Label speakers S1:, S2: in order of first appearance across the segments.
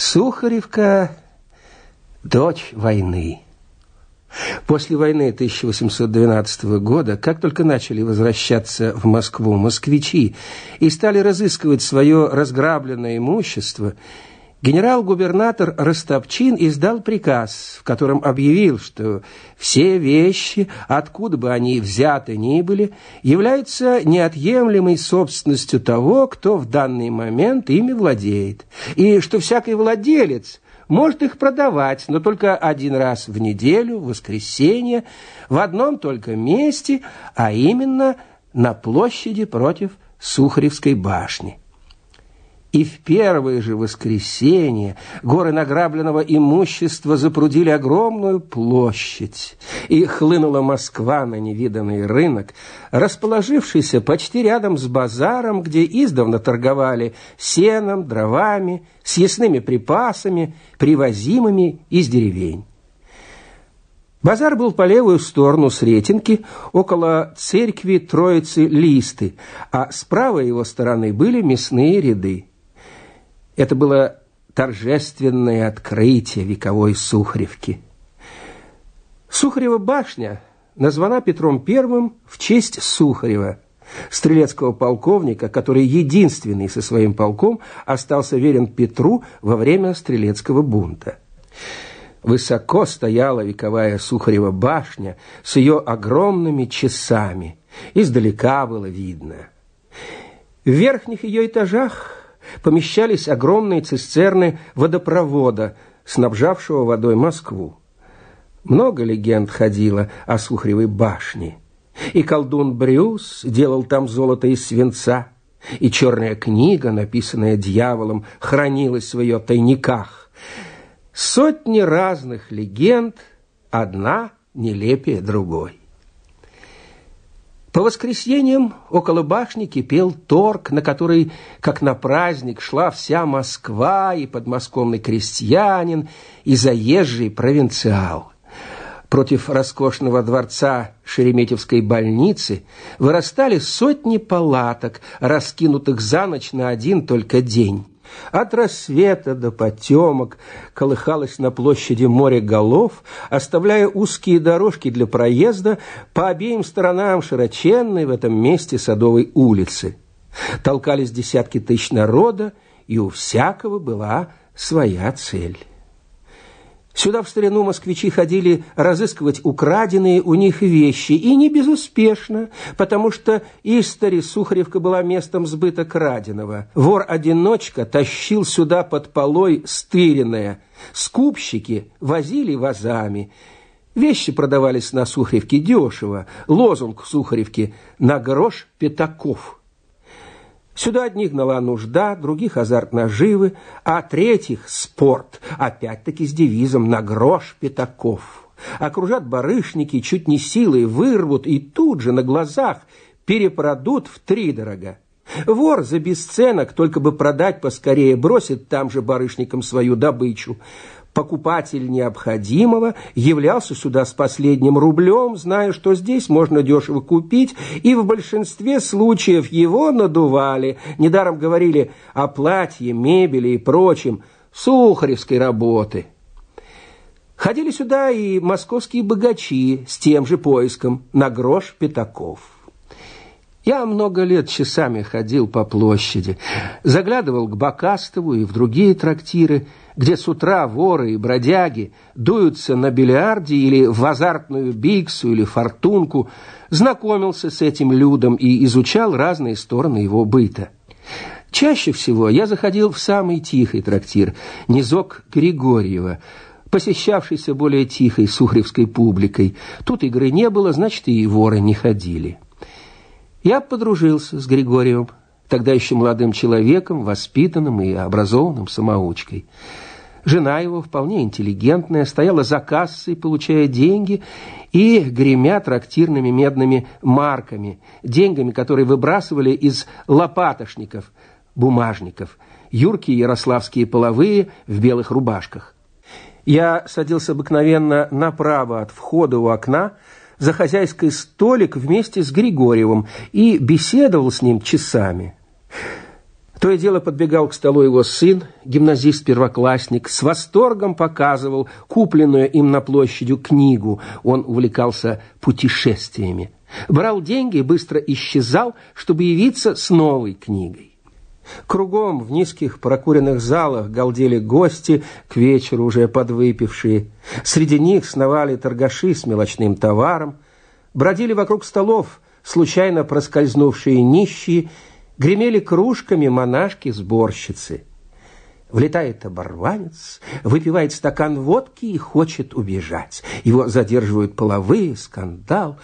S1: Сухаревка – дочь войны. После войны 1812 года, как только начали возвращаться в Москву москвичи и стали разыскивать свое разграбленное имущество – Генерал-губернатор Ростопчин издал приказ, в котором объявил, что все вещи, откуда бы они взяты ни были, являются неотъемлемой собственностью того, кто в данный момент ими владеет, и что всякий владелец может их продавать, но только один раз в неделю, в воскресенье, в одном только месте, а именно на площади против Сухаревской башни. И в первое же воскресенье горы награбленного имущества запрудили огромную площадь, и хлынула Москва на невиданный рынок, расположившийся почти рядом с базаром, где издавна торговали сеном, дровами, съестными припасами, привозимыми из деревень. Базар был по левую сторону Сретенки, около церкви Троицы Листы, а с правой его стороны были мясные ряды. Это было торжественное открытие вековой Сухаревки. Сухарева башня названа Петром I в честь Сухарева, стрелецкого полковника, который единственный со своим полком остался верен Петру во время стрелецкого бунта. Высоко стояла вековая Сухарева башня с ее огромными часами. Издалека было видно. В верхних ее этажах помещались огромные цистерны водопровода, снабжавшего водой Москву. Много легенд ходило о Сухаревой башне. И колдун Брюс делал там золото из свинца, и черная книга, написанная дьяволом, хранилась в ее тайниках. Сотни разных легенд, одна нелепее другой. По воскресеньям около башни кипел торг, на который, как на праздник, шла вся Москва и подмосковный крестьянин, и заезжий провинциал. Против роскошного дворца Шереметьевской больницы вырастали сотни палаток, раскинутых за ночь на один только день. От рассвета до потемок колыхалось на площади море голов, оставляя узкие дорожки для проезда по обеим сторонам широченной в этом месте Садовой улицы. Толкались десятки тысяч народа, и у всякого была своя цель. Сюда в старину москвичи ходили разыскивать украденные у них вещи, и не безуспешно, потому что Истари Сухаревка была местом сбыта краденого. Вор-одиночка тащил сюда под полой стыренное. Скупщики возили вазами. Вещи продавались на Сухаревке дешево. Лозунг Сухаревки «На грош пятаков». Сюда одних гнала нужда, других азарт наживы, а третьих – спорт, опять-таки с девизом «на грош пятаков». Окружат барышники, чуть не силой вырвут и тут же на глазах перепродут в три дорога. Вор за бесценок, только бы продать поскорее, бросит там же барышникам свою добычу покупатель необходимого являлся сюда с последним рублем, зная, что здесь можно дешево купить, и в большинстве случаев его надували. Недаром говорили о платье, мебели и прочем сухаревской работы. Ходили сюда и московские богачи с тем же поиском на грош пятаков. Я много лет часами ходил по площади, заглядывал к Бакастову и в другие трактиры, где с утра воры и бродяги дуются на бильярде или в азартную биксу или фортунку, знакомился с этим людом и изучал разные стороны его быта. Чаще всего я заходил в самый тихий трактир, низок Григорьева, посещавшийся более тихой сухаревской публикой. Тут игры не было, значит, и воры не ходили. Я подружился с Григорием, тогда еще молодым человеком, воспитанным и образованным самоучкой. Жена его, вполне интеллигентная, стояла за кассой, получая деньги и гремя трактирными медными марками, деньгами, которые выбрасывали из лопатошников, бумажников, юркие ярославские половые в белых рубашках. Я садился обыкновенно направо от входа у окна, за хозяйский столик вместе с Григорьевым и беседовал с ним часами. То и дело подбегал к столу его сын, гимназист-первоклассник, с восторгом показывал купленную им на площадью книгу. Он увлекался путешествиями. Брал деньги и быстро исчезал, чтобы явиться с новой книгой. Кругом в низких прокуренных залах галдели гости, к вечеру уже подвыпившие. Среди них сновали торгаши с мелочным товаром. Бродили вокруг столов случайно проскользнувшие нищие, гремели кружками монашки-сборщицы. Влетает оборванец, выпивает стакан водки и хочет убежать. Его задерживают половые, скандал.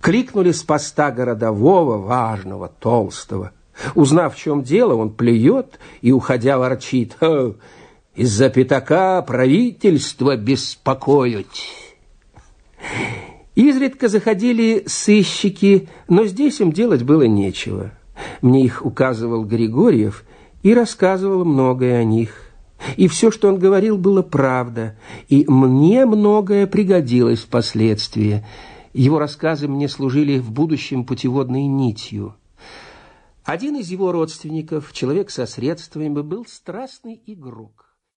S1: Кликнули с поста городового, важного, толстого. Узнав, в чем дело, он плюет и, уходя, ворчит. «Из-за пятака правительство беспокоить». Изредка заходили сыщики, но здесь им делать было нечего. Мне их указывал Григорьев и рассказывал многое о них. И все, что он говорил, было правда, и мне многое пригодилось впоследствии. Его рассказы мне служили в будущем путеводной нитью. Один из его родственников, человек со средствами, был страстный игрок.